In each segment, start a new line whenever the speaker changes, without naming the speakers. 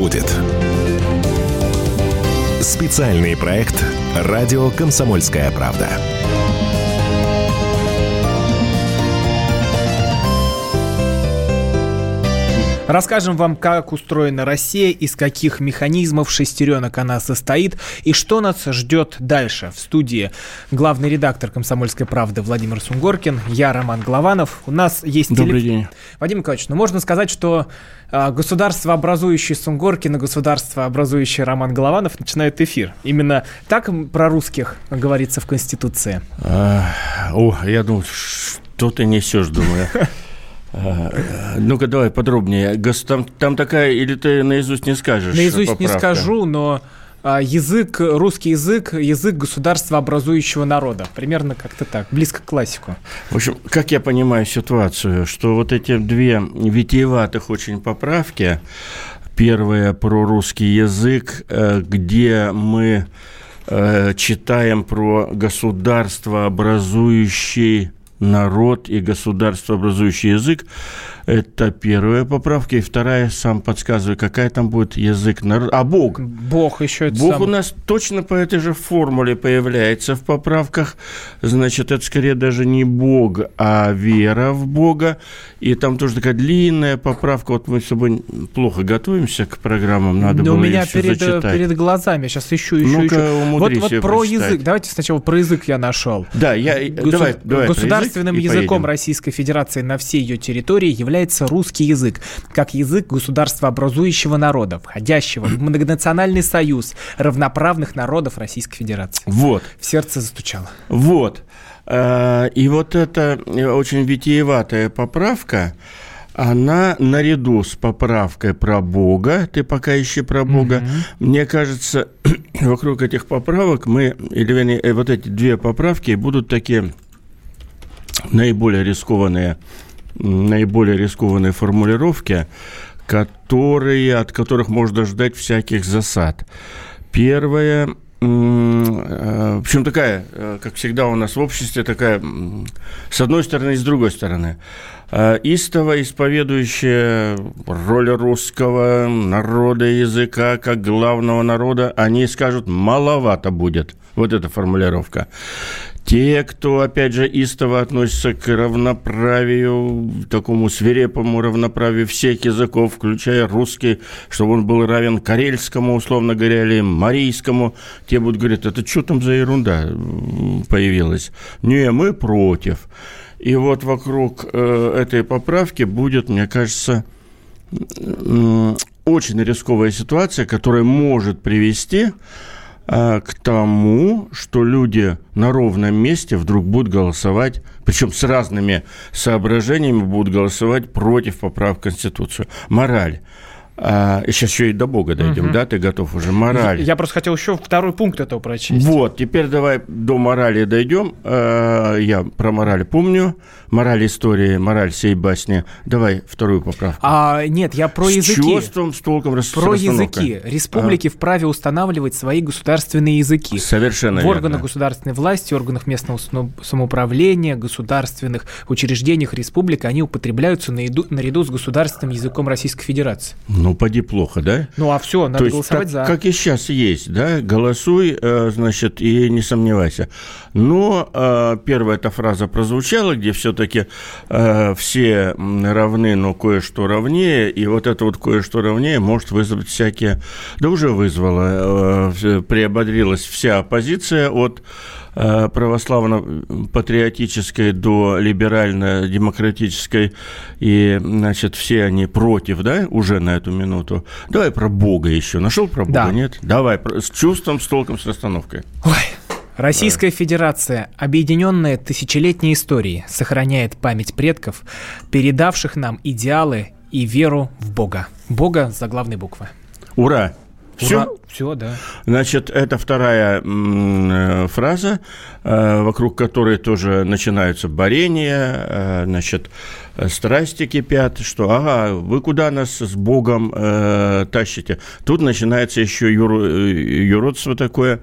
будет. Специальный проект «Радио Комсомольская правда».
Расскажем вам, как устроена Россия, из каких механизмов шестеренок она состоит и что нас ждет дальше. В студии главный редактор «Комсомольской правды» Владимир Сунгоркин, я Роман Главанов. У нас есть...
Добрый теле... день.
Вадим Николаевич, ну можно сказать, что а, государство, образующее Сунгоркин и государство, образующее Роман Голованов, начинают эфир. Именно так про русских говорится в Конституции?
А, о, я думаю, что ты несешь, думаю. А, ну-ка, давай подробнее. Там, там такая, или ты наизусть не скажешь?
Наизусть поправка? не скажу, но а, язык, русский язык, язык государства образующего народа. Примерно как-то так, близко к классику.
В общем, как я понимаю ситуацию, что вот эти две витиеватых очень поправки, первая про русский язык, э, где мы э, читаем про государство образующий народ и государство образующий язык, это первая поправка. И вторая, сам подсказываю, какая там будет язык народа. А Бог.
Бог еще это
Бог сам... у нас точно по этой же формуле появляется в поправках. Значит, это скорее даже не Бог, а вера в Бога. И там тоже такая длинная поправка. Вот мы с собой плохо готовимся к программам. Надо
да
было
у меня перед, зачитать. перед глазами. Сейчас ищу, ищу, ищу. Вот, вот про прочитать. язык. Давайте сначала про язык я нашел.
Да, я...
Госу...
давай,
давай Государственным языком поедем. Российской Федерации на всей ее территории является является русский язык, как язык государства образующего народа, входящего в многонациональный союз равноправных народов Российской Федерации.
Вот.
В сердце застучало.
Вот. Э, и вот эта очень витиеватая поправка, она наряду с поправкой про Бога, ты пока ищи про Бога, угу. мне кажется, вокруг этих поправок мы, или вернее, э, вот эти две поправки будут такие наиболее рискованные наиболее рискованные формулировки, которые, от которых можно ждать всяких засад. Первое, э, в общем, такая, э, как всегда у нас в обществе, такая, с одной стороны и с другой стороны. Э, истово исповедующая роль русского народа языка как главного народа, они скажут, маловато будет. Вот эта формулировка. Те, кто, опять же, истово относится к равноправию, такому свирепому равноправию всех языков, включая русский, чтобы он был равен карельскому, условно говоря, или марийскому, те будут говорить, это что там за ерунда появилась? Не, мы против. И вот вокруг э, этой поправки будет, мне кажется, э, очень рисковая ситуация, которая может привести а, к тому, что люди на ровном месте вдруг будут голосовать, причем с разными соображениями будут голосовать против поправок в Конституцию. Мораль. А, сейчас еще и до Бога дойдем, угу. да? Ты готов уже? Мораль.
Я просто хотел еще второй пункт этого прочесть.
Вот, теперь давай до морали дойдем. А, я про мораль помню. Мораль истории, мораль всей басни. Давай вторую поправку.
А, нет, я про
с
языки.
С чувством, с толком,
рас... Про языки. Республики а. вправе устанавливать свои государственные языки.
Совершенно
В органах государственной власти, органах местного самоуправления, государственных учреждениях республик, они употребляются наряду, наряду с государственным языком Российской Федерации.
Ну, ну, поди плохо, да?
Ну, а все, надо
То есть,
голосовать
так,
за.
Как и сейчас есть, да? Голосуй, э, значит, и не сомневайся. Но э, первая эта фраза прозвучала, где все-таки э, все равны, но кое-что равнее, и вот это вот кое-что равнее может вызвать всякие... Да уже вызвало, приободрилась вся оппозиция от православно-патриотической до либерально-демократической, и, значит, все они против, да, уже на эту минуту. Давай про Бога еще. Нашел про Бога, да. нет? Давай, с чувством, с толком, с расстановкой.
Ой. Российская Федерация, объединенная тысячелетней историей, сохраняет память предков, передавших нам идеалы и веру в Бога. Бога за главной буквы.
Ура!
Все? Ура. Все, да.
Значит, это вторая э, фраза, э, вокруг которой тоже начинаются борения, э, значит, страсти кипят, что, ага, вы куда нас с Богом э, тащите? Тут начинается еще юр, юродство такое,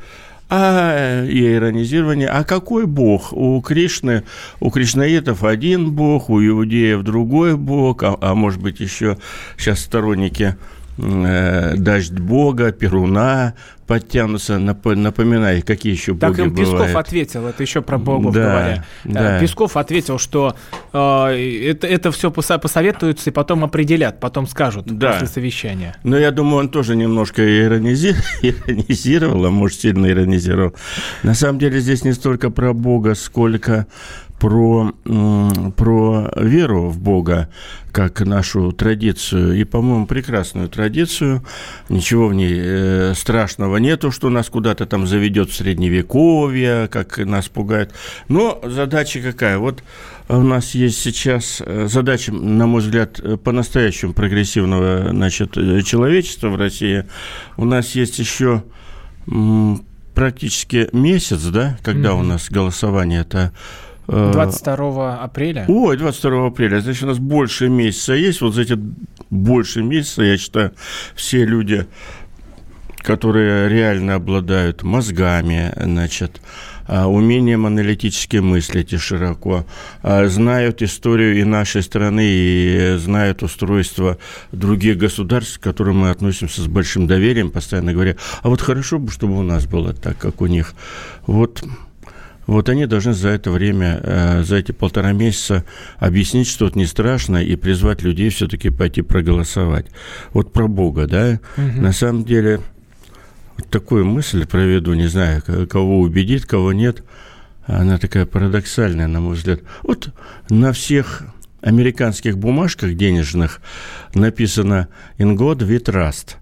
а и иронизирование. А какой бог? У Кришны, у кришнаитов один бог, у иудеев другой бог, а, а может быть еще сейчас сторонники э, дождь Бога, Перуна подтянутся, напоминай, какие еще боги
Так им Песков
бывают.
ответил, это еще про богов
да,
говоря.
Да.
Песков ответил, что э, это, это все посоветуются и потом определят, потом скажут да. после совещания.
Но я думаю, он тоже немножко иронизировал, а может, сильно иронизировал. На самом деле здесь не столько про Бога, сколько про, про веру в Бога, как нашу традицию, и, по-моему, прекрасную традицию. Ничего в ней э, страшного нету, что нас куда-то там заведет в Средневековье, как нас пугает. Но задача какая? Вот у нас есть сейчас э, задача, на мой взгляд, э, по-настоящему прогрессивного значит, человечества в России. У нас есть еще практически месяц, да, когда mm-hmm. у нас голосование это
22 э, апреля?
Ой, 22 апреля. Значит, у нас больше месяца есть. Вот за эти больше месяца, я считаю, все люди, которые реально обладают мозгами, значит, а, умением аналитически мыслить и широко, а, знают историю и нашей страны, и знают устройство других государств, к которым мы относимся с большим доверием, постоянно говоря, а вот хорошо бы, чтобы у нас было так, как у них. Вот вот они должны за это время, э, за эти полтора месяца объяснить, что это не страшно, и призвать людей все-таки пойти проголосовать. Вот про Бога, да? Угу. На самом деле, вот такую мысль проведу, не знаю, кого убедит, кого нет. Она такая парадоксальная, на мой взгляд. Вот на всех американских бумажках денежных написано «In God we trust»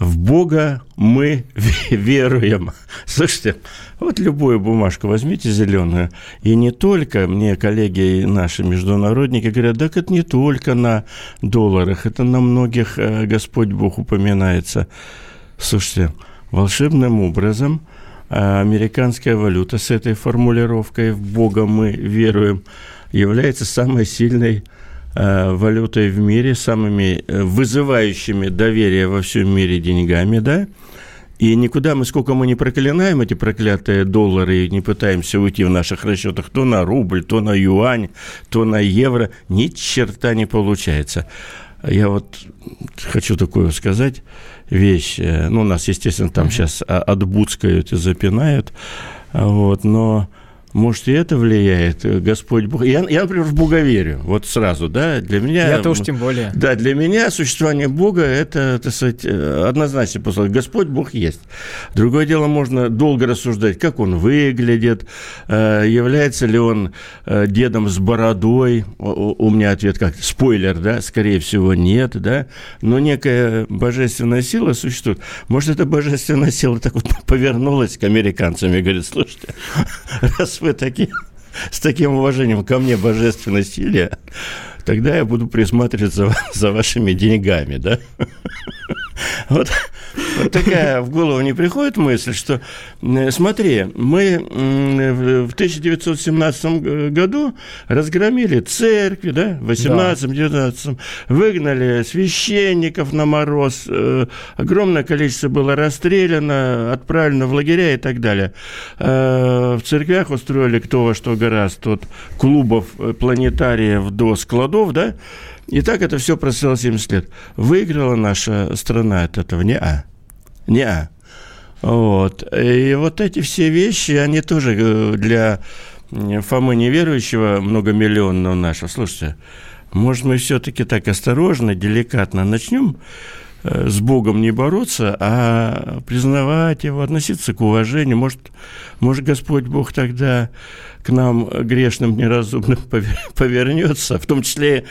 в Бога мы веруем. Слушайте, вот любую бумажку возьмите зеленую, и не только, мне коллеги наши международники говорят, так это не только на долларах, это на многих э, Господь Бог упоминается. Слушайте, волшебным образом э, американская валюта с этой формулировкой «в Бога мы веруем» является самой сильной валютой в мире, самыми э, вызывающими доверие во всем мире деньгами, да, и никуда мы, сколько мы не проклинаем эти проклятые доллары и не пытаемся уйти в наших расчетах то на рубль, то на юань, то на евро, ни черта не получается. Я вот хочу такое сказать вещь. Э, ну, нас, естественно, там сейчас отбуцкают и запинают, вот, но может, и это влияет, э, Господь Бог. Я, я, например, в Бога верю, вот сразу, да, для меня...
Я тоже тем более.
Да, для меня существование Бога – это, так сказать, э, однозначно послать. Господь Бог есть. Другое дело, можно долго рассуждать, как он выглядит, э, является ли он дедом с бородой. У меня ответ как спойлер, да, скорее всего, нет, да, но некая божественная сила существует. Может, эта божественная сила так вот повернулась к американцам и говорит, слушайте, раз вы такие, с таким уважением ко мне, божественной силе, тогда я буду присматриваться за, вашими деньгами, да? Вот, вот такая в голову не приходит мысль, что, смотри, мы в 1917 году разгромили церкви, да, в 18-19, выгнали священников на мороз, э, огромное количество было расстреляно, отправлено в лагеря и так далее. Э, в церквях устроили кто во что гораздо, тут клубов, э, планетариев до складов, да, и так это все простояло 70 лет. Выиграла наша страна от этого? Не-а. Не-а. Вот. И вот эти все вещи, они тоже э, для Фомы неверующего, многомиллионного нашего, слушайте, может, мы все-таки так осторожно, деликатно начнем э, с Богом не бороться, а признавать его, относиться к уважению. Может, может Господь Бог тогда к нам грешным, неразумным повернется, в том числе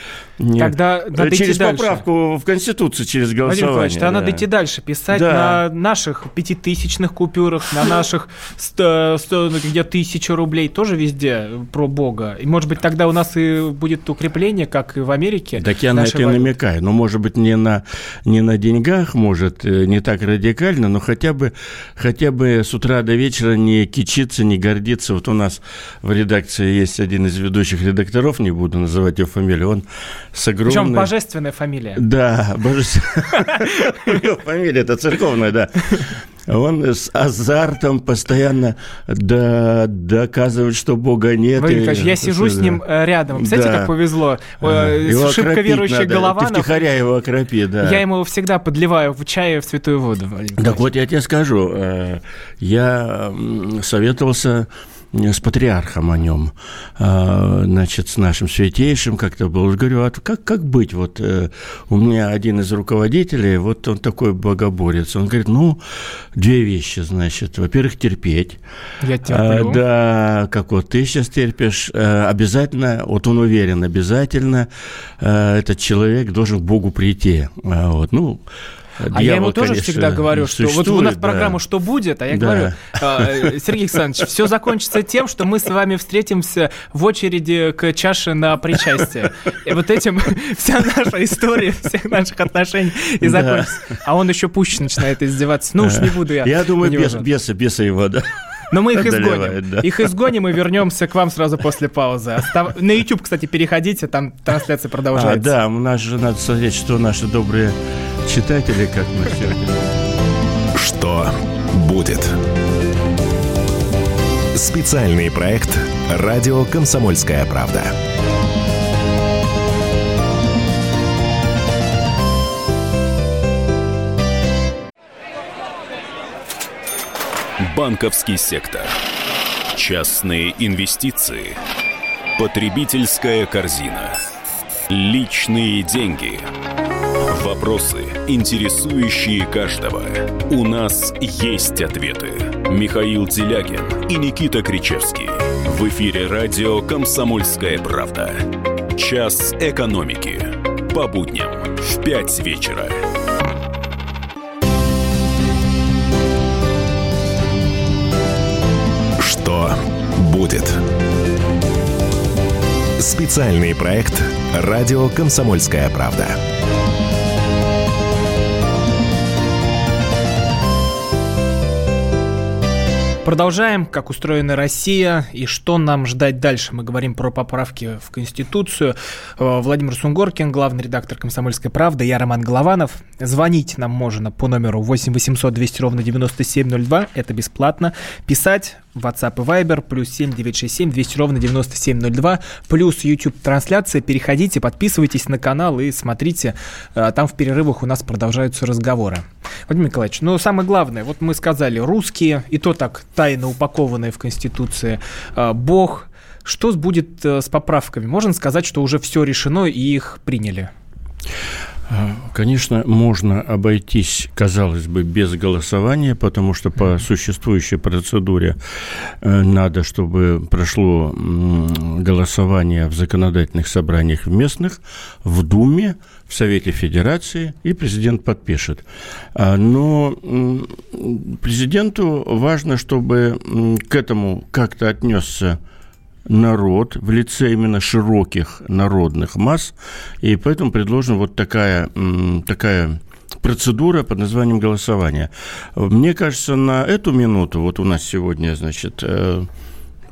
Тогда надо
через
поправку
дальше. в Конституцию, через голосование. Владимир
тогда да. надо идти дальше, писать да. на наших пятитысячных купюрах, на наших сто, где тысяча рублей, тоже везде про Бога. И, может быть, тогда у нас и будет укрепление, как и в Америке.
Так я на это валюты. намекаю. Но, может быть, не на, не на деньгах, может, э, не так радикально, но хотя бы, хотя бы с утра до вечера не кичиться, не гордиться. Вот у нас в редакции есть один из ведущих редакторов, не буду называть его фамилию, он с огромной...
Причем божественная фамилия.
Да, божественная. Фамилия это церковная, да. Он с азартом постоянно до, доказывает, что Бога нет.
Владимир Николаевич, я сижу с ним э, рядом. Представляете, да. как повезло. Э, его Шибко верующий. Голованов.
Ты втихаря его окропи, да.
Я ему всегда подливаю в чай в святую воду.
Так вот, я тебе скажу. Э, я советовался с патриархом о нем, а, значит, с нашим святейшим как-то был. Говорю, а как, как быть? Вот э, у меня один из руководителей, вот он такой богоборец. Он говорит, ну, две вещи, значит. Во-первых, терпеть.
Я терплю.
А, да, как вот ты сейчас терпишь. А, обязательно, вот он уверен, обязательно а, этот человек должен к Богу прийти. А, вот, ну,
Дьявол, а я ему тоже конечно, всегда говорю, что вот у нас да. программа «Что будет?», а я да. говорю, э, Сергей Александрович, все закончится тем, что мы с вами встретимся в очереди к чаше на причастие. И вот этим вся наша история всех наших отношений и закончится. А он еще пуще начинает издеваться. Ну уж не буду я.
Я думаю, бес, беса, беса его, да.
Но мы их изгоним. Да. Их изгоним и вернемся к вам сразу после паузы. Остав... На YouTube, кстати, переходите, там трансляция продолжается.
А, да, у нас же надо смотреть, что наши добрые читатели, как мы сегодня.
Что будет? Специальный проект «Радио Комсомольская правда». Банковский сектор. Частные инвестиции. Потребительская корзина. Личные деньги. Вопросы, интересующие каждого. У нас есть ответы. Михаил Делягин и Никита Кричевский. В эфире радио «Комсомольская правда». Час экономики. По будням в 5 вечера. Что будет? Специальный проект «Радио Комсомольская правда».
Продолжаем, как устроена Россия и что нам ждать дальше. Мы говорим про поправки в Конституцию. Э, Владимир Сунгоркин, главный редактор «Комсомольской правды», я Роман Голованов. Звонить нам можно по номеру 8 800 200 ровно 9702, это бесплатно. Писать WhatsApp и Viber, плюс 7 967 200 ровно 9702, плюс YouTube трансляция. Переходите, подписывайтесь на канал и смотрите. Э, там в перерывах у нас продолжаются разговоры. Владимир Николаевич, ну самое главное, вот мы сказали, русские, и то так тайно упакованные в Конституции, э, Бог. Что будет э, с поправками? Можно сказать, что уже все решено и их приняли?
Конечно, можно обойтись, казалось бы, без голосования, потому что по существующей процедуре э, надо, чтобы прошло голосование в законодательных собраниях местных, в Думе, в Совете Федерации, и президент подпишет. А, но президенту важно, чтобы к этому как-то отнесся народ в лице именно широких народных масс, и поэтому предложена вот такая, такая процедура под названием голосования. Мне кажется, на эту минуту, вот у нас сегодня, значит, э,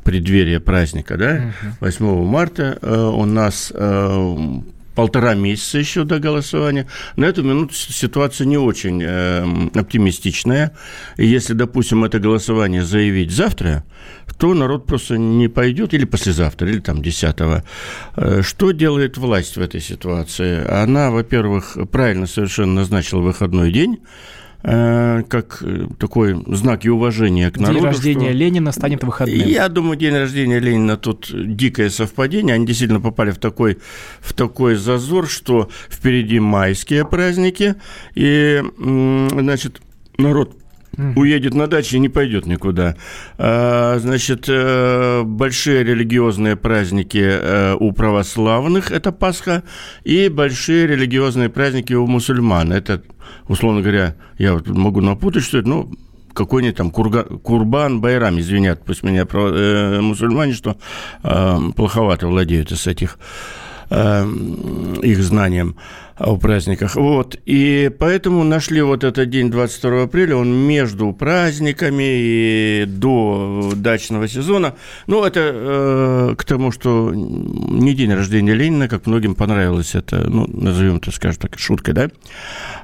преддверие праздника, да, 8 марта, э, у нас э, полтора месяца еще до голосования. На эту минуту ситуация не очень э, оптимистичная. И если, допустим, это голосование заявить завтра, то народ просто не пойдет, или послезавтра, или там 10 э, Что делает власть в этой ситуации? Она, во-первых, правильно совершенно назначила выходной день, Э, как э, такой знак и уважения к народу.
День рождения что... Ленина станет выходным.
Я думаю, день рождения Ленина тут дикое совпадение. Они действительно попали в такой, в такой зазор, что впереди майские праздники, и, значит, народ уедет на дачу и не пойдет никуда. А, значит, э, большие религиозные праздники у православных – это Пасха, и большие религиозные праздники у мусульман – это условно говоря, я могу напутать, что это, ну, какой-нибудь там курга, Курбан, Байрам, извинят, пусть меня э, мусульмане, что э, плоховато владеют из этих их знаниям о праздниках. Вот. И поэтому нашли вот этот день 22 апреля, он между праздниками и до дачного сезона. Ну, это э, к тому, что не день рождения Ленина, как многим понравилось это, ну, назовем это, скажем так, шуткой, да?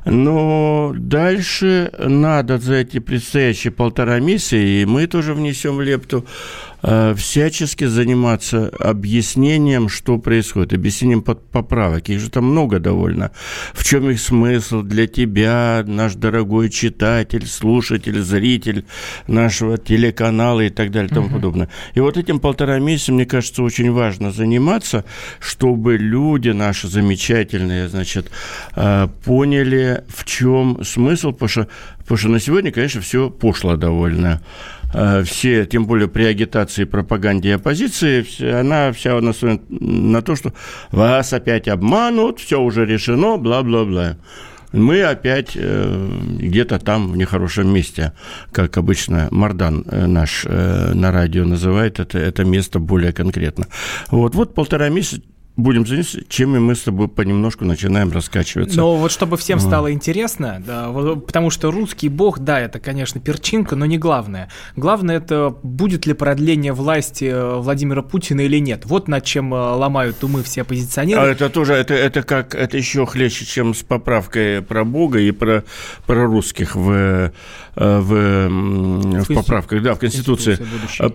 Но дальше надо за эти предстоящие полтора месяца, и мы тоже внесем лепту, Э, всячески заниматься объяснением, что происходит, объяснением поправок. Их же там много довольно. В чем их смысл для тебя, наш дорогой читатель, слушатель, зритель нашего телеканала и так далее и тому uh-huh. подобное. И вот этим полтора месяца, мне кажется, очень важно заниматься, чтобы люди наши замечательные, значит, э, поняли, в чем смысл, потому что, потому что на сегодня, конечно, все пошло довольно. Э, все, тем более при агитации, пропаганде и оппозиции, она вся настроена на то, что вас опять обманут, все уже решено, бла-бла-бла мы опять э, где-то там в нехорошем месте, как обычно Мардан э, наш э, на радио называет это, это место более конкретно. Вот, вот полтора месяца будем заниматься, чем и мы с тобой понемножку начинаем раскачиваться.
Но вот чтобы всем стало интересно, да, потому что русский бог, да, это, конечно, перчинка, но не главное. Главное это будет ли продление власти э, Владимира Путина или нет. Вот над чем э, ломают умы все оппозиционеры.
А это тоже, это, это как, это еще хлеще, чем с поправкой про бога и про, про русских в, э, в, в, в поправках, да, в Конституции.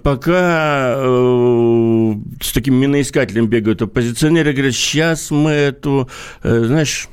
Пока э, с таким миноискателем бегают оппозиционеры, пенсионеры говорят, сейчас мы эту, э, знаешь,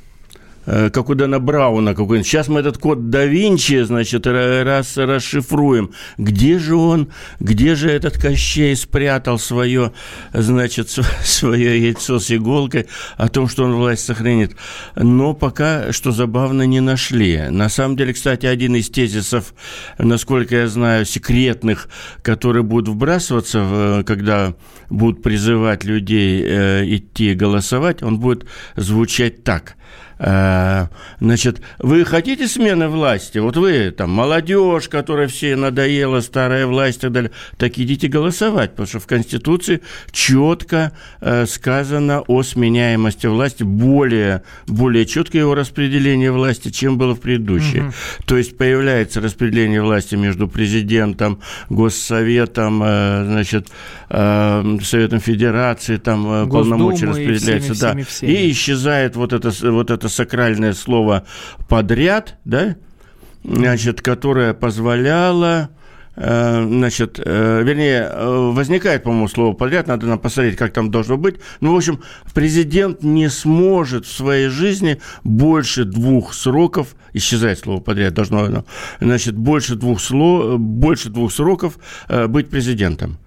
как у Дэна Брауна какой-нибудь. Сейчас мы этот код да Винчи, значит, раз расшифруем. Где же он, где же этот Кощей спрятал свое, значит, свое яйцо с иголкой о том, что он власть сохранит. Но пока, что забавно, не нашли. На самом деле, кстати, один из тезисов, насколько я знаю, секретных, которые будут вбрасываться, когда будут призывать людей э, идти голосовать, он будет звучать так – Э, значит, вы хотите смены власти? Вот вы, там, молодежь, которая все надоела, старая власть и так далее, так идите голосовать, потому что в Конституции четко э, сказано о сменяемости власти, более, более четкое его распределение власти, чем было в предыдущей. Угу. То есть появляется распределение власти между президентом, Госсоветом, э, значит, Советом Федерации, там полномочия распределяются, всеми, да, всеми, всеми. и исчезает вот это, вот это сакральное слово «подряд», да, значит, которое позволяло э, значит, э, вернее, э, возникает, по-моему, слово подряд, надо нам посмотреть, как там должно быть. Ну, в общем, президент не сможет в своей жизни больше двух сроков, исчезает слово подряд, должно оно, значит, больше двух, слов, больше двух сроков быть президентом.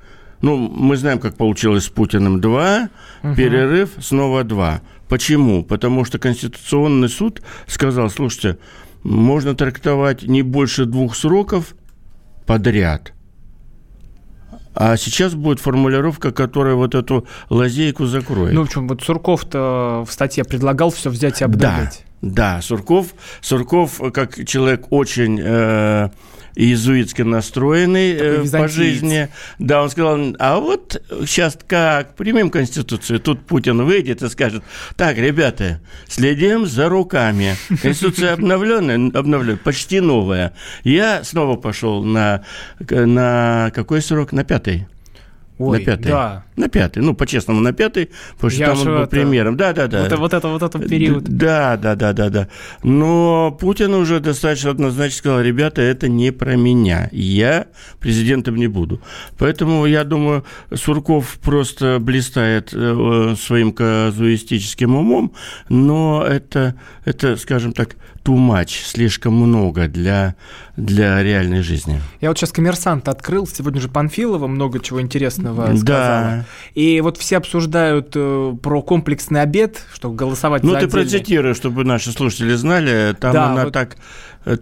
Ну, мы знаем, как получилось с Путиным. Два, угу. перерыв, снова два. Почему? Потому что Конституционный суд сказал, слушайте, можно трактовать не больше двух сроков подряд. А сейчас будет формулировка, которая вот эту лазейку закроет.
Ну, в общем, вот Сурков-то в статье предлагал все взять и обновить.
Да, да, Сурков, Сурков как человек очень... Э, иезуитски настроенный э, по жизни. Да, он сказал, а вот сейчас как, примем Конституцию, тут Путин выйдет и скажет, так, ребята, следим за руками. Конституция обновленная, обновленная, почти новая. Я снова пошел на, на какой срок? На пятый. Ой, на пятый. Да. На пятый. Ну, по-честному, на пятый, потому что Я там он был это... премьером. Да, да, да.
Вот, вот это вот этот период.
Да, да, да, да, да. Но Путин уже достаточно однозначно сказал, ребята, это не про меня. Я президентом не буду. Поэтому, я думаю, Сурков просто блистает э, своим казуистическим умом, но это, это скажем так, too much, слишком много для, для реальной жизни.
Я вот сейчас коммерсант открыл, сегодня же Панфилова много чего интересного сказала. Да. И вот все обсуждают э, про комплексный обед, что голосовать
ну, ты процитируй, чтобы наши слушатели знали, там да, она вот... так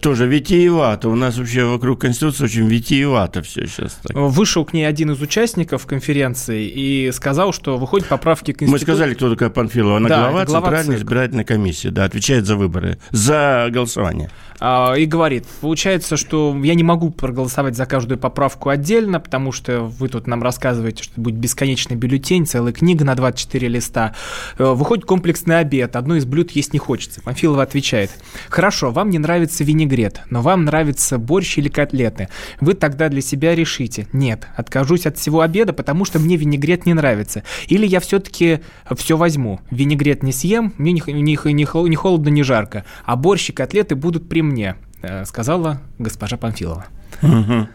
тоже витиевато. У нас вообще вокруг Конституции очень витиевато все сейчас. Так.
Вышел к ней один из участников конференции и сказал, что выходят поправки к
Конституции. Мы сказали, кто такая Панфилова. Она да, глава, глава Центральной ЦИК. избирательной комиссии, да, отвечает за выборы, за голосование.
А, и говорит, получается, что я не могу проголосовать за каждую поправку отдельно, потому что вы тут нам рассказываете, что будет бесконечный бюллетень, целая книга на 24 листа. Э, выходит комплексный обед, одно из блюд есть не хочется. Памфилова отвечает, хорошо, вам не нравится винегрет, но вам нравится борщ или котлеты. Вы тогда для себя решите, нет, откажусь от всего обеда, потому что мне винегрет не нравится. Или я все-таки все возьму. Винегрет не съем, мне не, не, не, не холодно, не жарко, а борщ и котлеты будут при мне, э, сказала госпожа Памфилова.
Угу.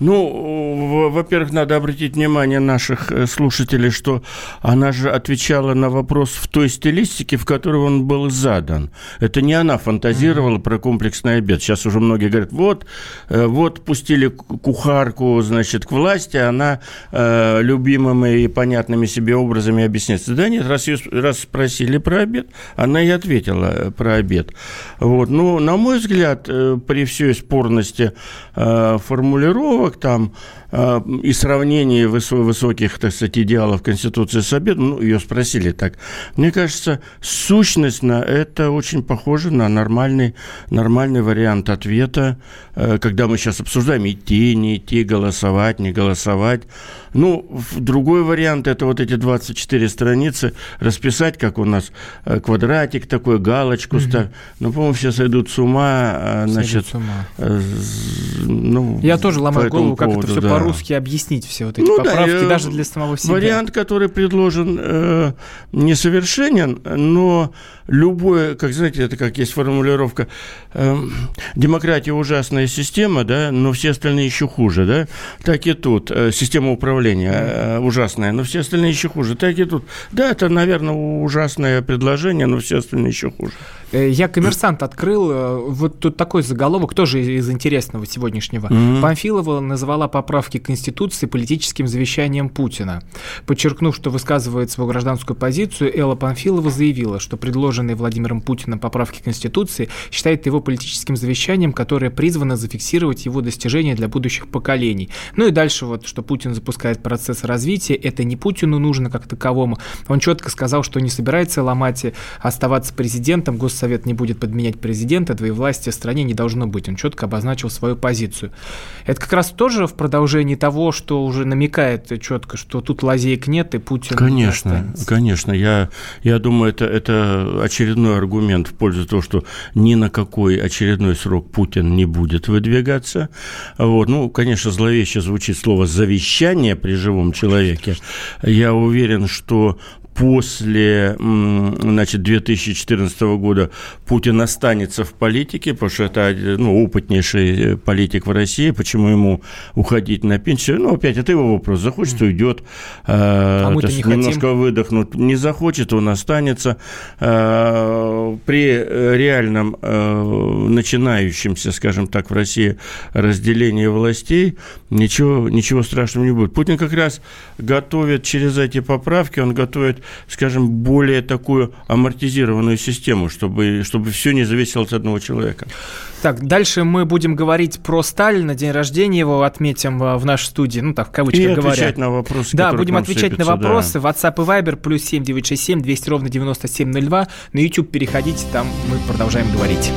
Ну, во-первых, надо обратить внимание наших э, слушателей, что она же отвечала на вопрос в той стилистике, в которой он был задан. Это не она фантазировала mm-hmm. про комплексный обед. Сейчас уже многие говорят, вот, э, вот пустили кухарку, значит, к власти, она э, любимыми и понятными себе образами объясняется. Да нет, раз, ее, раз спросили про обед, она и ответила э, про обед. Вот. Ну, на мой взгляд, при всей спорности э, формулировок, формулировок там э, и сравнении высо- высоких, так сказать, идеалов Конституции с обедом, ну, ее спросили так. Мне кажется, сущность на это очень похоже на нормальный, нормальный вариант ответа, э, когда мы сейчас обсуждаем идти, не идти, голосовать, не голосовать. Ну, другой вариант – это вот эти 24 страницы расписать, как у нас э, квадратик такой, галочку угу. ставь. Ну, по-моему, все сойдут с ума. А, значит,
с ума. Э, ну, Я тоже ломаю голову, как поводу, это все да. По-русски объяснить, все вот эти ну, поправки, да, даже для самого себя.
Вариант, который предложен, э, несовершенен, но любое, как знаете, это как есть формулировка, э, демократия ужасная система, да, но все остальные еще хуже, да, так и тут, э, система управления э, ужасная, но все остальные еще хуже, так и тут. Да, это, наверное, ужасное предложение, но все остальные еще хуже.
Э, я коммерсант открыл, э, вот тут такой заголовок, тоже из интересного сегодняшнего. Mm-hmm. Памфилова назвала поправки Конституции политическим завещанием Путина. Подчеркнув, что высказывает свою гражданскую позицию, Элла Памфилова заявила, что предложенные Владимиром Путиным поправки Конституции считает его политическим завещанием, которое призвано зафиксировать его достижения для будущих поколений. Ну и дальше вот, что Путин запускает процесс развития, это не Путину нужно как таковому. Он четко сказал, что не собирается ломать, оставаться президентом, гос Совет не будет подменять президента, двоевластия в стране не должно быть. Он четко обозначил свою позицию. Это как раз тоже в продолжении того, что уже намекает четко, что тут лазеек нет, и Путин
Конечно, не конечно. Я, я думаю, это, это очередной аргумент в пользу того, что ни на какой очередной срок Путин не будет выдвигаться. Вот. Ну, конечно, зловеще звучит слово «завещание» при живом человеке. Я уверен, что после значит, 2014 года Путин останется в политике, потому что это ну, опытнейший политик в России, почему ему уходить на пенсию? Ну, опять, это его вопрос. Захочет, уйдет, а мы не немножко хотим. выдохнут. Не захочет, он останется. При реальном начинающемся, скажем так, в России разделении властей ничего, ничего страшного не будет. Путин как раз готовит через эти поправки, он готовит скажем, более такую амортизированную систему, чтобы, чтобы все не зависело от одного человека.
Так, дальше мы будем говорить про Сталина, день рождения его отметим э, в нашей студии, ну так, в кавычках и говоря.
отвечать на вопросы,
Да, будем отвечать сыпятся, на вопросы. Да. WhatsApp и Viber плюс 7967 200 ровно 9702. На YouTube переходите, там мы продолжаем говорить.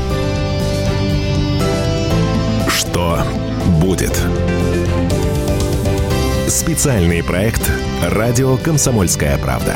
Что будет? Специальный проект «Радио Комсомольская правда».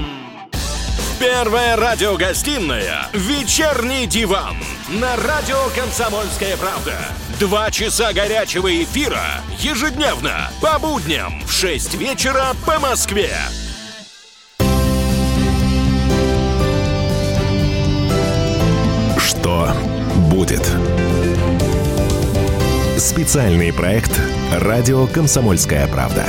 Первая радиогостинная «Вечерний диван» на радио «Комсомольская правда». Два часа горячего эфира ежедневно по будням в 6 вечера по Москве.
Что будет? Специальный проект «Радио Комсомольская правда».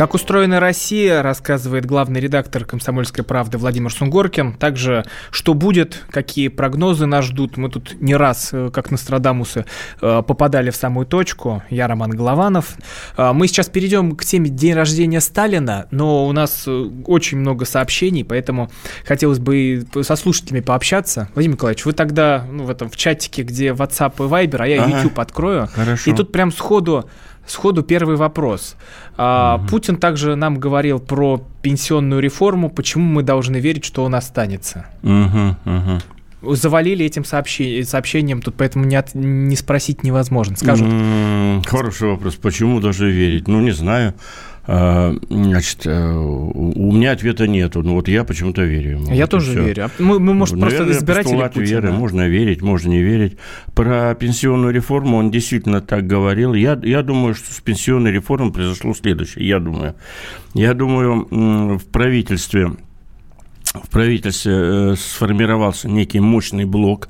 Как устроена Россия, рассказывает главный редактор «Комсомольской правды» Владимир Сунгоркин. Также, что будет, какие прогнозы нас ждут. Мы тут не раз, э, как Нострадамусы, э, попадали в самую точку. Я Роман Голованов. Э, мы сейчас перейдем к теме день рождения Сталина, но у нас очень много сообщений, поэтому хотелось бы со слушателями пообщаться. Владимир Николаевич, вы тогда ну, в этом в чатике, где WhatsApp и Viber, а я ага. YouTube открою.
Хорошо.
И тут прям сходу Сходу первый вопрос. Угу. Путин также нам говорил про пенсионную реформу. Почему мы должны верить, что он останется?
Угу.
Завалили этим сообщением, сообщением, тут поэтому не, от, не спросить невозможно. Скажут.
Хороший вопрос. Почему даже верить? Ну, не знаю. А, значит, э, у меня ответа нету. Ну вот я почему-то верю ему.
Я
вот
тоже верю. А мы, мы может,
Наверное,
просто избиратели
Путина. веры. Можно верить, можно не верить. Про пенсионную реформу он действительно так говорил. Я, я думаю, что с пенсионной реформой произошло следующее. Я думаю. Я думаю, в правительстве в правительстве э, сформировался некий мощный блок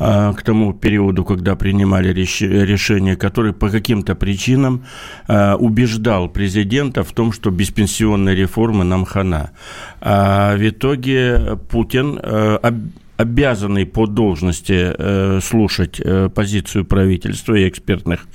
к тому периоду, когда принимали решение, который по каким-то причинам а, убеждал президента в том, что без пенсионной реформы нам хана. А в итоге Путин обязанный по должности э, слушать э, позицию правительства и экспертных,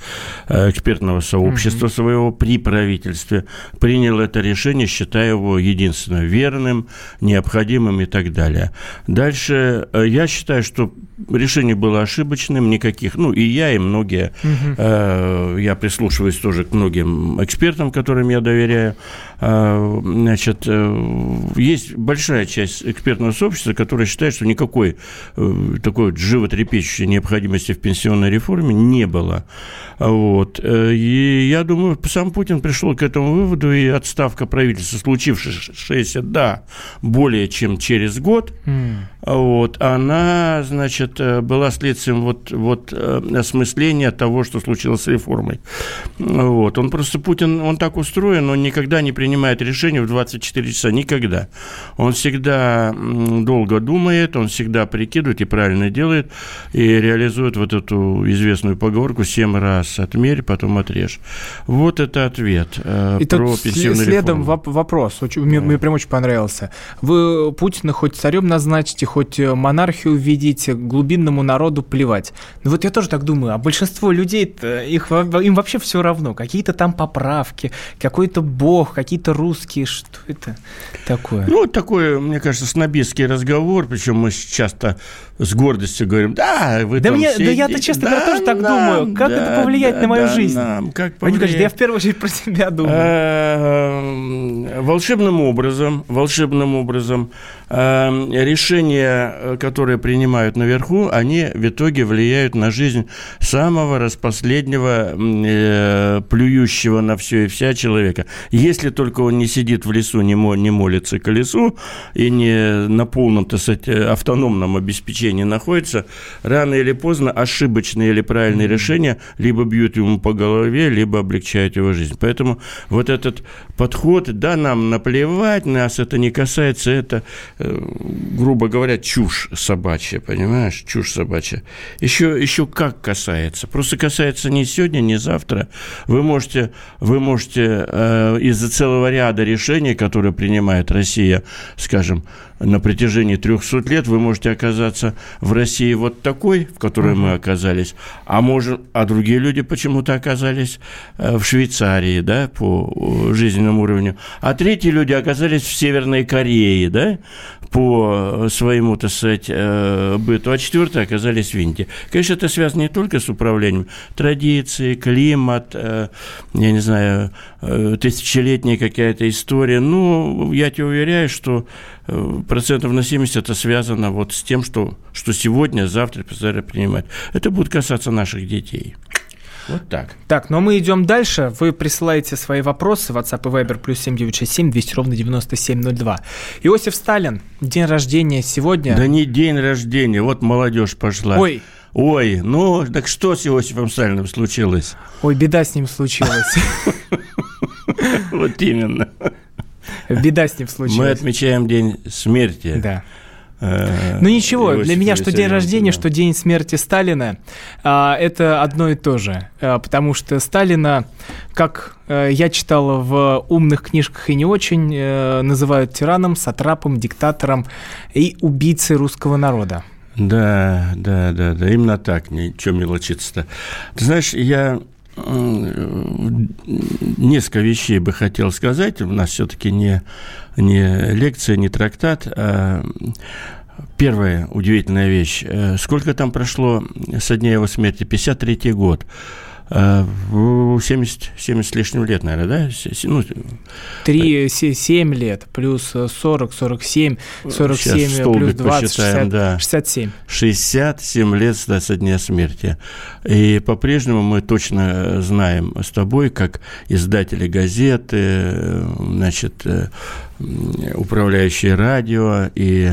э, экспертного сообщества mm-hmm. своего при правительстве, принял это решение, считая его единственно верным, необходимым и так далее. Дальше э, я считаю, что решение было ошибочным, никаких, ну и я, и многие, mm-hmm. э, я прислушиваюсь тоже к многим экспертам, которым я доверяю, значит, э, есть большая часть экспертного сообщества, которая считает, что никакой э, такой вот животрепещущей необходимости в пенсионной реформе не было. Вот. Э, и я думаю, сам Путин пришел к этому выводу, и отставка правительства, случившаяся, да, более чем через год, mm. вот, она, значит, э, была следствием вот, вот осмысления того, что случилось с реформой. Вот. Он просто, Путин, он так устроен, он никогда не принимает решения в 24 часа, никогда. Он всегда долго думает, он всегда прикидывает и правильно делает, и реализует вот эту известную поговорку «семь раз отмерь, потом отрежь». Вот это ответ э,
и про пенсионную следом реформу. вопрос, очень, да. мне, мне прям очень понравился. Вы Путина хоть царем назначите, хоть э, монархию введите, глубинному народу плевать. Ну вот я тоже так думаю, а большинство людей, их, им вообще все равно. Какие-то там поправки, какой-то бог, какие-то русские, что это такое?
Ну, такой, мне кажется, снобистский разговор, причем мы часто с гордостью говорим, да, вы
да
там
мне,
все...
Да я-то, честно да, говоря, тоже так думаю. Как да, это повлияет да, на мою да, жизнь? Нам, как повлияет? Говорят, я в первую очередь про себя думаю.
Э, волшебным образом, волшебным образом решения, которые принимают наверху, они в итоге влияют на жизнь самого распоследнего, э, плюющего на все и вся человека. Если только он не сидит в лесу, не молится колесу и не на полном, так сказать, автономном обеспечении находится, рано или поздно ошибочные или правильные решения либо бьют ему по голове, либо облегчают его жизнь. Поэтому вот этот подход, да, нам наплевать, нас это не касается, это, э, грубо говоря, чушь собачья, понимаешь, чушь собачья. Еще, еще как касается, просто касается не сегодня, не завтра. Вы можете, вы можете э, из-за целого ряда решений, которые принимает Россия, скажем, на протяжении 300 лет вы можете оказаться в России вот такой, в которой uh-huh. мы оказались, а, может, а другие люди почему-то оказались э, в Швейцарии, да, по жизненному уровню, а третьи люди оказались в Северной Корее, да, по своему, так сказать, э, быту, а четвертые оказались в Индии. Конечно, это связано не только с управлением, традиции, климат, э, я не знаю, тысячелетняя какая-то история. Ну, я тебе уверяю, что процентов на 70 это связано вот с тем, что, что сегодня, завтра, послезавтра принимать. Это будет касаться наших детей. Вот так.
Так, но мы идем дальше. Вы присылаете свои вопросы. WhatsApp и Viber плюс 7967 200 ровно 9702. Иосиф Сталин. День рождения сегодня.
Да не день рождения. Вот молодежь пошла.
Ой.
Ой, ну, так что с Иосифом Сталиным случилось?
Ой, беда с ним случилась.
Вот именно.
Беда с ним случилась.
Мы отмечаем день смерти.
Да.
э,
Ну ничего, для меня что день рождения,
да.
что день смерти Сталина, а, это одно и то же. А, Потому что Сталина, как э, я читал в умных книжках и не очень, э, называют тираном, сатрапом, диктатором и убийцей русского народа.
Да, да, да, да, именно так, ничего мелочиться-то. Ты знаешь, я несколько вещей бы хотел сказать. У нас все-таки не, не лекция, не трактат, а Первая удивительная вещь. Э, Сколько там прошло со дня его смерти? 53-й год. Э, в 70, 70 с лишним лет, наверное, да? Ну,
Три, се- семь лет, плюс э, 40, 47, 47,
Сейчас столбик
плюс 20,
посчитаем,
60,
да.
67.
67 лет со со дня смерти. И по-прежнему мы точно э, знаем с тобой, как издатели газеты, э, значит, м, управляющие радио и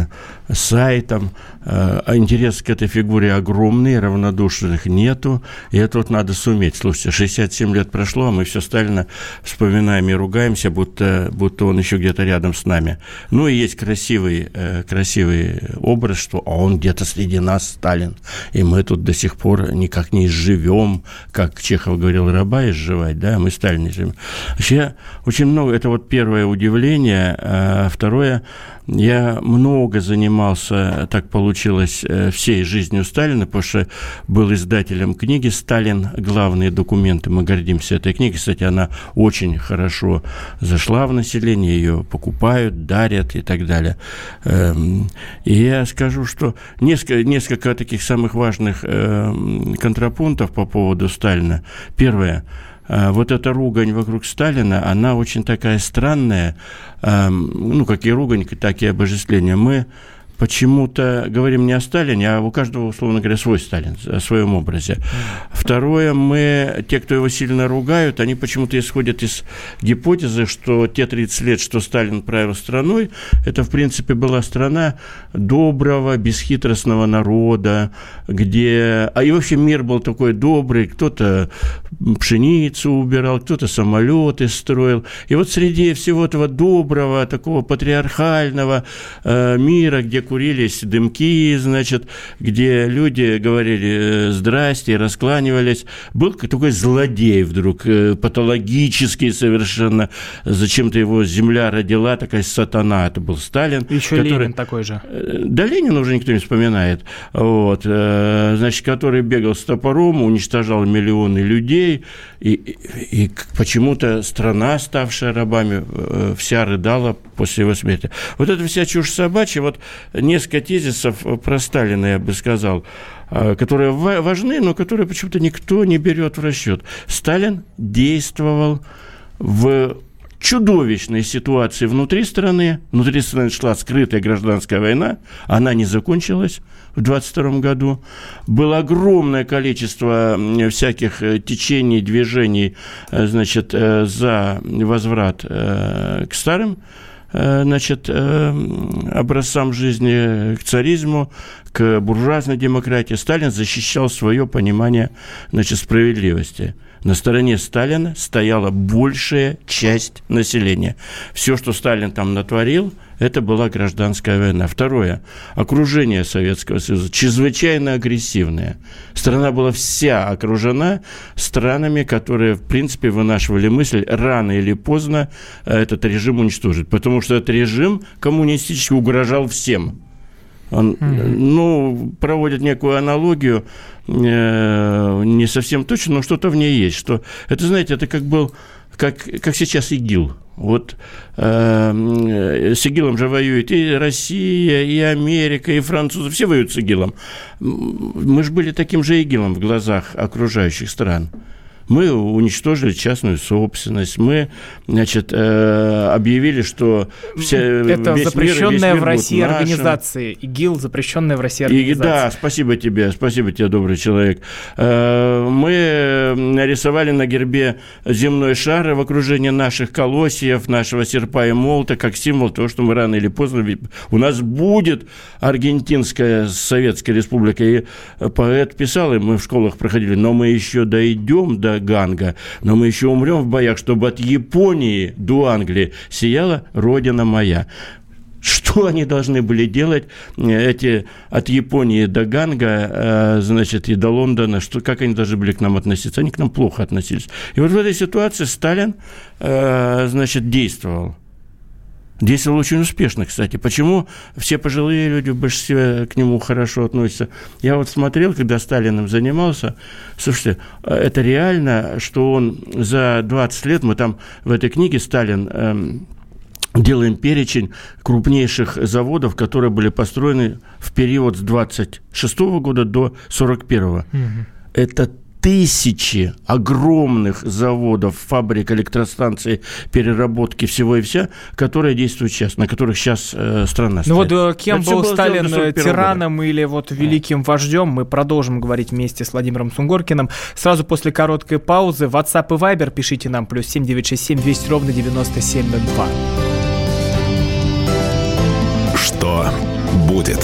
сайтом. э, А интерес к этой фигуре огромный, равнодушных нету. И это вот надо суметь. Слушайте, 67 лет прошло, а мы все Сталина вспоминаем и ругаемся, будто, будто он еще где-то рядом с нами. Ну и есть красивый, э, красивый образ, что а он где-то среди нас, Сталин. И мы тут до сих пор никак не изживем, как Чехов говорил, раба изживать, да, мы Сталин изживем. Вообще очень много, это вот первое удивление. А второе, я много занимался, так получилось, э, всей жизнью Сталина, потому что был издателем книги «Сталин. Главные документы». Мы гордимся этой книгой. Кстати, она очень хорошо зашла в население, ее покупают, дарят и так далее. Эм, И я скажу, что несколько, несколько таких самых важных эм, контрапунктов по поводу Сталина. Первое – вот эта ругань вокруг Сталина, она очень такая странная, ам, ну, как и ругань, так и обожествление. Мы почему-то говорим не о Сталине, а у каждого, условно говоря, свой Сталин, о своем образе. Второе, мы, те, кто его сильно ругают, они почему-то исходят из гипотезы, что те 30 лет, что Сталин правил страной, это, в принципе, была страна доброго, бесхитростного народа, где... А и вообще мир был такой добрый, кто-то пшеницу убирал, кто-то самолеты строил. И вот среди всего этого доброго, такого патриархального э, мира, где курились дымки, значит, где люди говорили э, «здрасте», раскланивались, был такой злодей вдруг, э, патологический совершенно. Зачем-то его земля родила, такая сатана, это был Сталин.
Еще
который-
Ленин такой же.
Э, Да Ленина уже никто не вспоминает. Вот, значит, который бегал с топором, уничтожал миллионы людей, и, и, и почему-то страна, ставшая рабами, вся рыдала после его смерти. Вот это вся чушь собачья, вот несколько тезисов про Сталина, я бы сказал, э, которые ва- важны, но которые почему-то никто не берет в расчет. Сталин действовал в чудовищной ситуации внутри страны. Внутри страны шла скрытая гражданская война. Она не закончилась в 22 году. Было огромное количество всяких э, течений, движений, э, значит, э, за возврат к старым значит, э, образцам жизни, к царизму, к буржуазной демократии. Сталин защищал свое понимание значит, справедливости. На стороне Сталина стояла большая часть населения. Все, что Сталин там натворил, это была гражданская война. Второе. Окружение Советского Союза чрезвычайно агрессивное. Страна была вся окружена странами, которые, в принципе, вынашивали мысль рано или поздно э, этот режим уничтожить. Потому что этот режим коммунистически угрожал всем. Он, ну, проводят некую аналогию, э, не совсем точно, но что-то в ней есть. Что это, знаете, это как был, как, как сейчас ИГИЛ. Вот э, с ИГИЛом же воюет и Россия, и Америка, и французы, все воюют с ИГИЛом. Мы же были таким же ИГИЛом в глазах окружающих стран. Мы уничтожили частную собственность, мы, значит, э, объявили, что вся,
Это
весь мир-
запрещенная
весь мир
в России организация. ИГИЛ запрещенная в России
И,
организация.
да, спасибо тебе, спасибо тебе, добрый человек. Э, Мы нарисовали на гербе земной шар и в окружении наших колосьев, нашего серпа и молота, как символ того, что мы рано или поздно... У нас будет Аргентинская Советская Республика. И поэт писал, и мы в школах проходили, но мы еще дойдем до Ганга, но мы еще умрем в боях, чтобы от Японии до Англии сияла Родина моя. Что они должны были делать, эти от Японии до Ганга, значит, и до Лондона, что, как они должны были к нам относиться? Они к нам плохо относились. И вот в этой ситуации Сталин, значит, действовал. Действовал очень успешно, кстати. Почему все пожилые люди в большинстве к нему хорошо относятся? Я вот смотрел, когда Сталиным занимался, слушайте, это реально, что он за 20 лет, мы там в этой книге Сталин эм, делаем перечень крупнейших заводов, которые были построены в период с 26 года до 41 -го. Угу. Это тысячи огромных заводов, фабрик, электростанций, переработки всего и вся, которые действуют сейчас, на которых сейчас э, страна
Ну вот э, кем Это был Сталин, э, тираном года. или вот великим а. вождем, мы продолжим говорить вместе с Владимиром Сунгоркиным. Сразу после короткой паузы WhatsApp и Viber пишите нам плюс 7967 200 ровно 9702.
Что будет?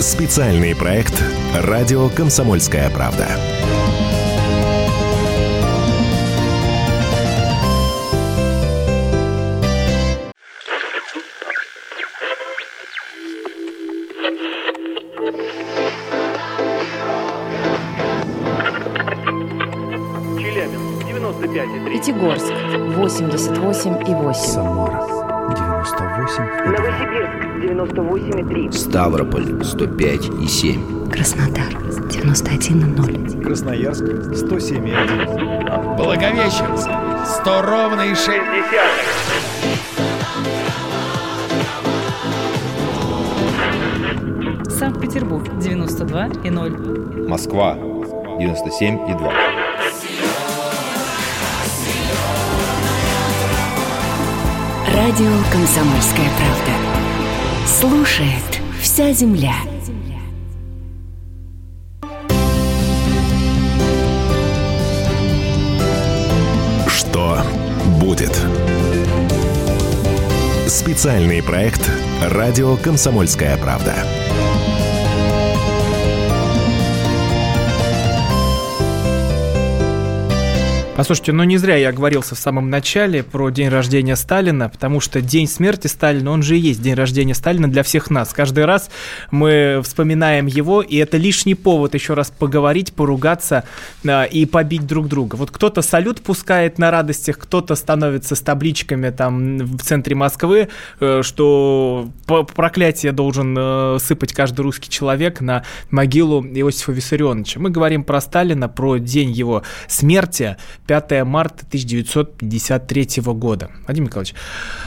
Специальный проект «Радио Комсомольская правда».
Челябинск, 95,3. Пятигорск, 88,8.
Самара, 98,2.
Новосибирск, 98,3.
Ставрополь 105 и 7.
Краснодар 91,0.
Красноярск 107,1.
Благовещенск 100 ровно и 6
Санкт-Петербург 92 и 0.
Москва 97 и 2.
Радио «Комсомольская правда». Слушает вся земля.
Что будет? Специальный проект «Радио Комсомольская правда».
Послушайте, ну не зря я оговорился в самом начале про день рождения Сталина, потому что день смерти Сталина, он же и есть день рождения Сталина для всех нас. Каждый раз мы вспоминаем его, и это лишний повод еще раз поговорить, поругаться э, и побить друг друга. Вот кто-то салют пускает на радостях, кто-то становится с табличками там в центре Москвы, э, что проклятие должен э, сыпать каждый русский человек на могилу Иосифа Виссарионовича. Мы говорим про Сталина, про день его смерти, 5 марта 1953 года. Владимир Николаевич,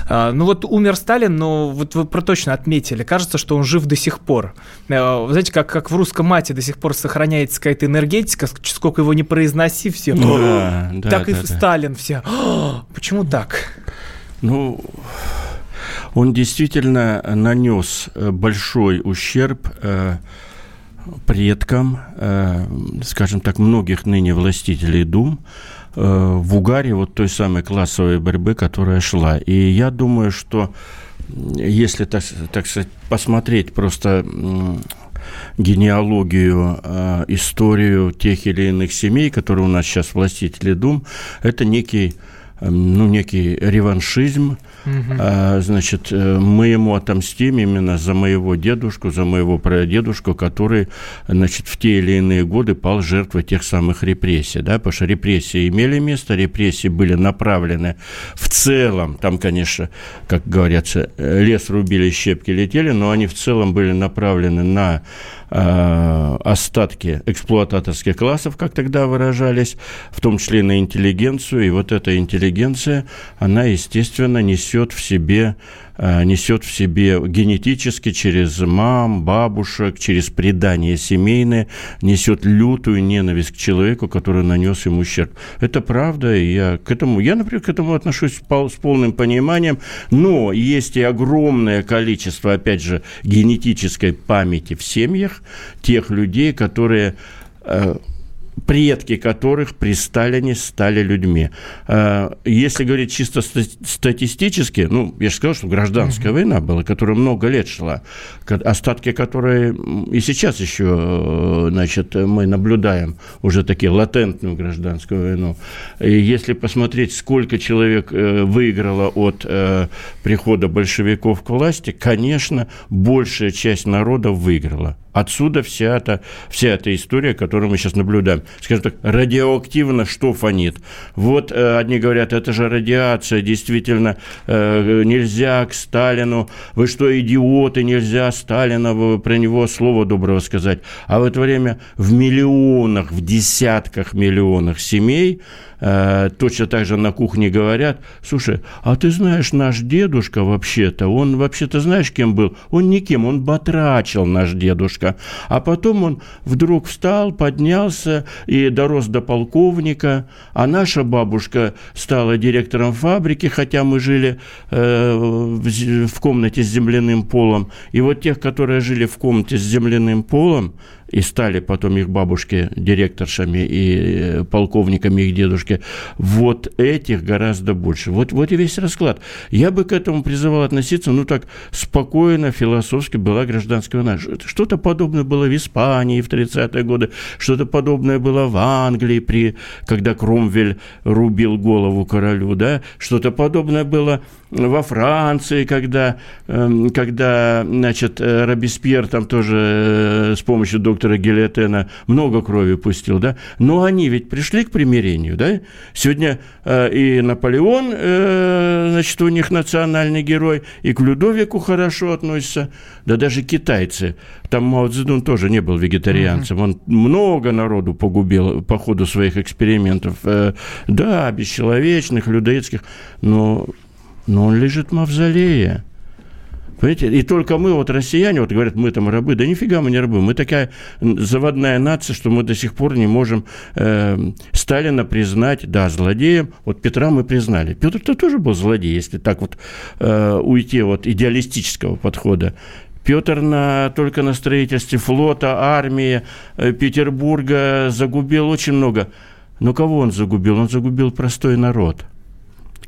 а, ну вот умер Сталин, но вот вы точно отметили, кажется, что он жив до сих пор. А, вы знаете, как, как в русском мате до сих пор сохраняется какая-то энергетика, сколько его не произноси, все. Да, да, так да, и да. Сталин все. Почему так?
Ну, он действительно нанес э, большой ущерб э, предкам, э, скажем так, многих ныне властителей дум, в угаре вот той самой классовой борьбы, которая шла. И я думаю, что если, так, так сказать, посмотреть просто генеалогию, э, историю тех или иных семей, которые у нас сейчас властители дум, это некий ну, некий реваншизм. Угу. А, значит, э, мы ему отомстим именно за моего дедушку, за моего прадедушку, который, значит, в те или иные годы пал жертвой тех самых репрессий, да, потому что репрессии имели место, репрессии были направлены в целом, там, конечно, как говорится, лес рубили, щепки летели, но они в целом были направлены на Э, остатки эксплуататорских классов, как тогда выражались, в том числе на интеллигенцию. И вот эта интеллигенция, она, естественно, несет в себе Э, несет в себе генетически через мам, бабушек, через предание семейное, несет лютую ненависть к человеку, который нанес ему ущерб. Это правда, и я к этому, я, например, к этому отношусь с полным пониманием, но есть и огромное количество, опять же, генетической памяти в семьях тех людей, которые э, предки которых при Сталине стали людьми. А, если говорить чисто статистически, ну, я же сказал, что гражданская война была, которая много лет шла, остатки которой и сейчас еще, значит, мы наблюдаем уже такие латентную гражданскую войну. И если посмотреть, сколько человек э, выиграло от э, прихода большевиков к власти, конечно, большая часть народа выиграла. Отсюда вся эта, вся эта история, которую мы сейчас наблюдаем. Скажем так, радиоактивно что фонит? Вот э, одни говорят, это же радиация, действительно, э, нельзя к Сталину, вы что, идиоты, нельзя Сталина, про него слова доброго сказать. А в это время в миллионах, в десятках миллионах семей Э, точно так же на кухне говорят, слушай, а ты знаешь, наш дедушка вообще-то, он вообще-то знаешь, кем был? Он никем, он батрачил наш дедушка. А потом он вдруг встал, поднялся и дорос до полковника, а наша бабушка стала директором фабрики, хотя мы жили э, в, в комнате с земляным полом. И вот тех, которые жили в комнате с земляным полом, и стали потом их бабушки директоршами и э, полковниками их дедушки. Вот этих гораздо больше. Вот, вот и весь расклад. Я бы к этому призывал относиться, ну так, спокойно, философски была гражданская война. Что-то подобное было в Испании в 30-е годы, что-то подобное было в Англии, при, когда Кромвель рубил голову королю, да, что-то подобное было во Франции, когда, эм, когда значит, э, Робеспьер там тоже э, с помощью доктора Гильотена много крови пустил, да, но они ведь пришли к примирению, да, сегодня э, и Наполеон, значит, у них национальный герой, и к Людовику хорошо относятся, да даже китайцы, там Мао Цзэдун тоже не был вегетарианцем, он много народу погубил по ходу своих экспериментов, да, бесчеловечных, людоедских, но но он лежит в мавзолее. Понимаете? И только мы, вот россияне, вот говорят, мы там рабы. Да нифига мы не рабы. Мы такая заводная нация, что мы до сих пор не можем э, Сталина признать, да, злодеем. Вот Петра мы признали. Петр-то тоже был злодей, если так вот э, уйти от идеалистического подхода. Петр на, только на строительстве флота, армии э, Петербурга загубил очень много. Но кого он загубил? Он загубил простой народ –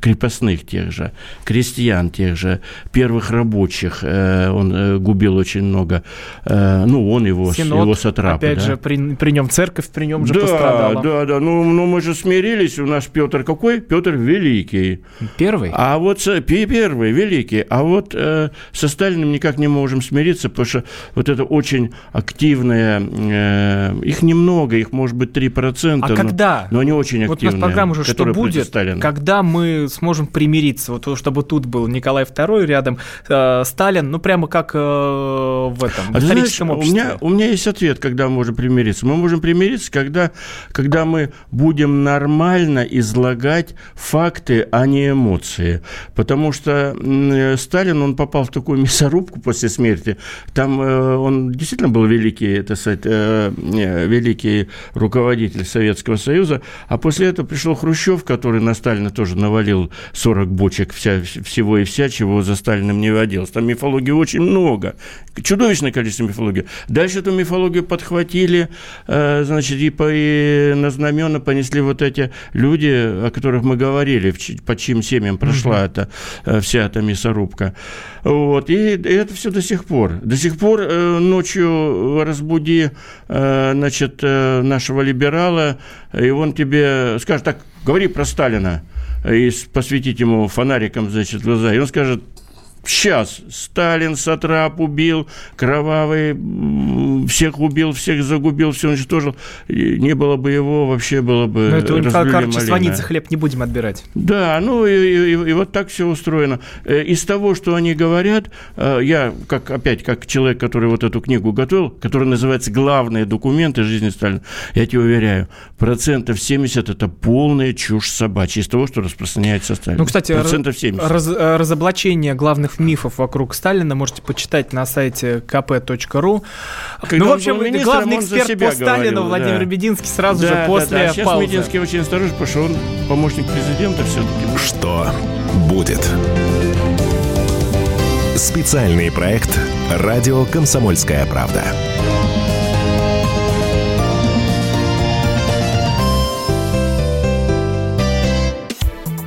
крепостных тех же, крестьян тех же, первых рабочих э, он э, губил очень много. Э, ну, он его, Синод, его сатрапы.
Опять
да.
же, при, при нем церковь при нем же
да,
пострадала.
Да, да, ну, ну мы же смирились, у нас Петр какой? Петр Великий.
Первый?
А вот первый, Великий. А вот э, со Сталиным никак не можем смириться, потому что вот это очень активное, э, их немного, их может быть 3%.
А
но,
когда?
Но они очень активные.
Вот у нас программа уже «Что будет?», когда мы сможем примириться, вот чтобы тут был Николай II рядом, э, Сталин, ну прямо как э, в этом, в а историческом
знаешь,
обществе.
У меня, у меня есть ответ, когда мы можем примириться. Мы можем примириться, когда, когда мы будем нормально излагать факты, а не эмоции. Потому что э, Сталин, он попал в такую мясорубку после смерти. Там э, он действительно был великий, это сказать, э, великий руководитель Советского Союза, а после этого пришел Хрущев, который на Сталина тоже навалил 40 бочек вся, всего и вся, чего за Сталиным не водилось. Там мифологии очень много, чудовищное количество мифологии. Дальше эту мифологию подхватили, э, значит, и, по, и на знамена понесли вот эти люди, о которых мы говорили, под чьим семьям прошла mm-hmm. эта, э, вся эта мясорубка. Вот, и это все до сих пор. До сих пор э, ночью разбуди, значит, нашего либерала, и он тебе скажет, так, говори про Сталина и посветить ему фонариком, значит, глаза, и он скажет, сейчас Сталин Сатрап убил, кровавый, всех убил, всех загубил, все уничтожил. Не было бы его, вообще было бы
Но это как короче, звонить за хлеб не будем отбирать.
Да, ну и, и, и вот так все устроено. Э, из того, что они говорят, э, я, как опять, как человек, который вот эту книгу готовил, которая называется «Главные документы жизни Сталина», я тебе уверяю, процентов 70 – это полная чушь собачья из того, что распространяется Сталин.
Ну, кстати, процентов 70. Раз, э, разоблачение главных всяких мифов вокруг Сталина можете почитать на сайте kp.ru. ну, в общем, министром, главный эксперт по Сталину говорил, Владимир да. Бединский сразу да, же после да, да.
Сейчас
паузы.
Мединский очень осторожен, потому что он помощник президента все-таки.
Что будет? Специальный проект «Радио Комсомольская правда».